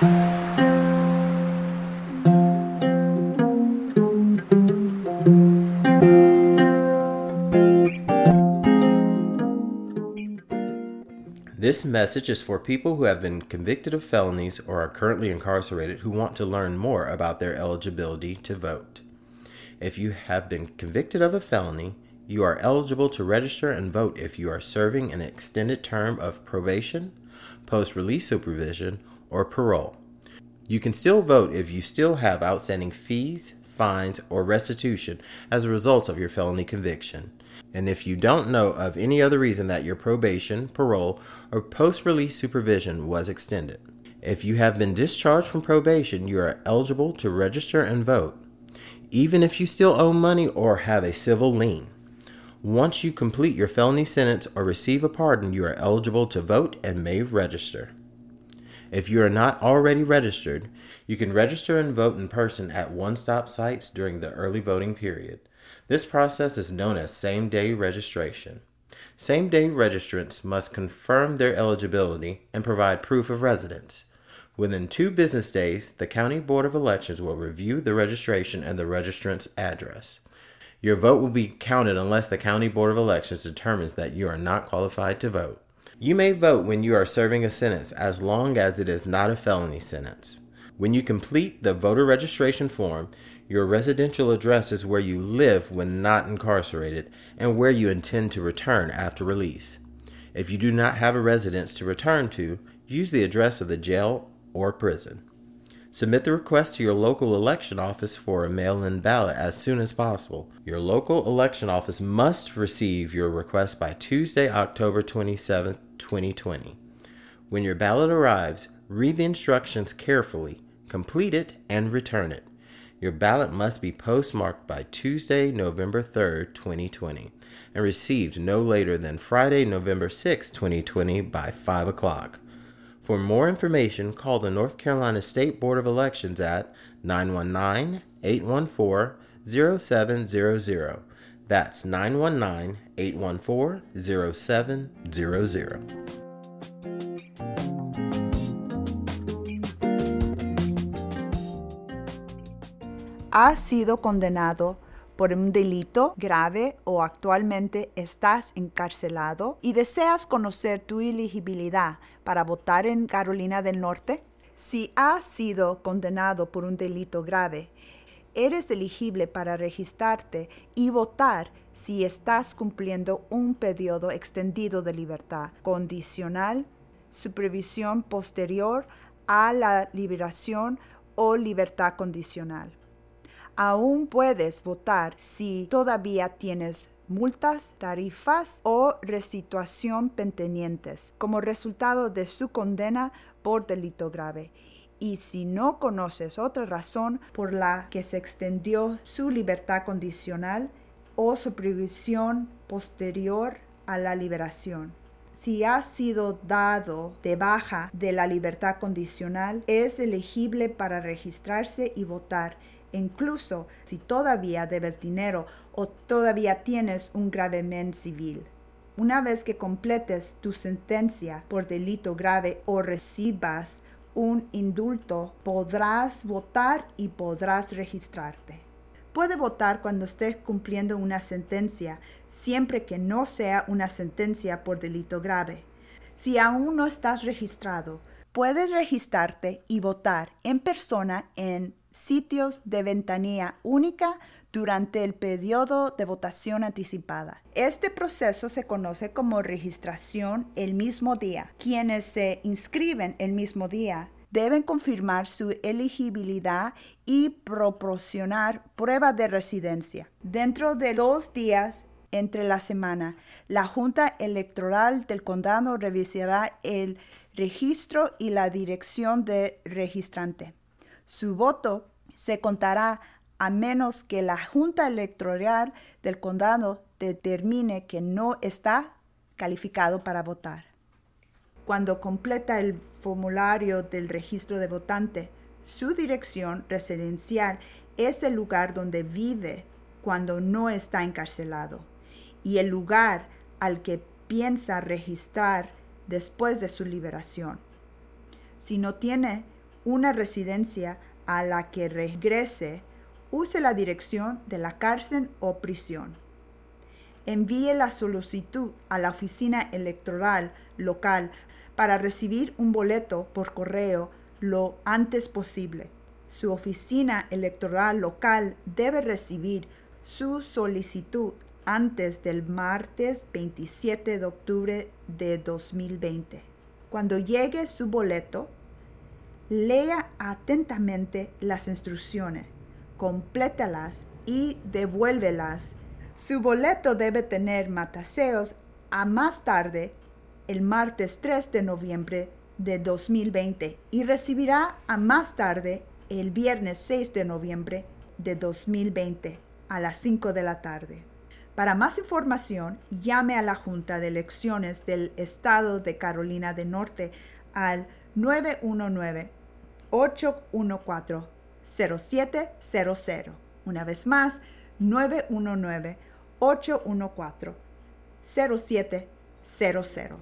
This message is for people who have been convicted of felonies or are currently incarcerated who want to learn more about their eligibility to vote. If you have been convicted of a felony, you are eligible to register and vote if you are serving an extended term of probation, post release supervision, or parole. You can still vote if you still have outstanding fees, fines, or restitution as a result of your felony conviction. And if you don't know of any other reason that your probation, parole, or post release supervision was extended. If you have been discharged from probation, you are eligible to register and vote, even if you still owe money or have a civil lien. Once you complete your felony sentence or receive a pardon, you are eligible to vote and may register. If you are not already registered, you can register and vote in person at one stop sites during the early voting period. This process is known as same day registration. Same day registrants must confirm their eligibility and provide proof of residence. Within two business days, the County Board of Elections will review the registration and the registrant's address. Your vote will be counted unless the County Board of Elections determines that you are not qualified to vote. You may vote when you are serving a sentence as long as it is not a felony sentence. When you complete the voter registration form, your residential address is where you live when not incarcerated and where you intend to return after release. If you do not have a residence to return to, use the address of the jail or prison. Submit the request to your local election office for a mail in ballot as soon as possible. Your local election office must receive your request by Tuesday, October 27, 2020. When your ballot arrives, read the instructions carefully, complete it, and return it. Your ballot must be postmarked by Tuesday, November 3rd, 2020, and received no later than Friday, November 6, 2020 by 5 o'clock. For more information, call the North Carolina State Board of Elections at 919 814 0700. That's 919 814 0700. has sido condenado por un delito grave o actualmente estás encarcelado y deseas conocer tu elegibilidad para votar en Carolina del Norte? Si has sido condenado por un delito grave, eres elegible para registrarte y votar si estás cumpliendo un periodo extendido de libertad condicional, supervisión posterior a la liberación o libertad condicional aún puedes votar si todavía tienes multas, tarifas o resituación pendientes como resultado de su condena por delito grave. Y si no conoces otra razón por la que se extendió su libertad condicional o supervisión posterior a la liberación. Si has sido dado de baja de la libertad condicional, es elegible para registrarse y votar incluso si todavía debes dinero o todavía tienes un gravamen civil. Una vez que completes tu sentencia por delito grave o recibas un indulto, podrás votar y podrás registrarte. Puede votar cuando estés cumpliendo una sentencia, siempre que no sea una sentencia por delito grave. Si aún no estás registrado, puedes registrarte y votar en persona en sitios de ventanilla única durante el periodo de votación anticipada. Este proceso se conoce como registración el mismo día. Quienes se inscriben el mismo día deben confirmar su elegibilidad y proporcionar prueba de residencia. Dentro de dos días entre la semana, la Junta Electoral del Condado revisará el registro y la dirección de registrante. Su voto se contará a menos que la Junta Electoral del condado determine que no está calificado para votar. Cuando completa el formulario del registro de votante, su dirección residencial es el lugar donde vive cuando no está encarcelado y el lugar al que piensa registrar después de su liberación. Si no tiene una residencia a la que regrese, use la dirección de la cárcel o prisión. Envíe la solicitud a la oficina electoral local para recibir un boleto por correo lo antes posible. Su oficina electoral local debe recibir su solicitud antes del martes 27 de octubre de 2020. Cuando llegue su boleto, lea atentamente las instrucciones, complétalas y devuélvelas. Su boleto debe tener mataseos a más tarde el martes 3 de noviembre de 2020 y recibirá a más tarde el viernes 6 de noviembre de 2020 a las 5 de la tarde. Para más información, llame a la Junta de Elecciones del Estado de Carolina del Norte al 919-814-0700. Una vez más, 919-814-0700.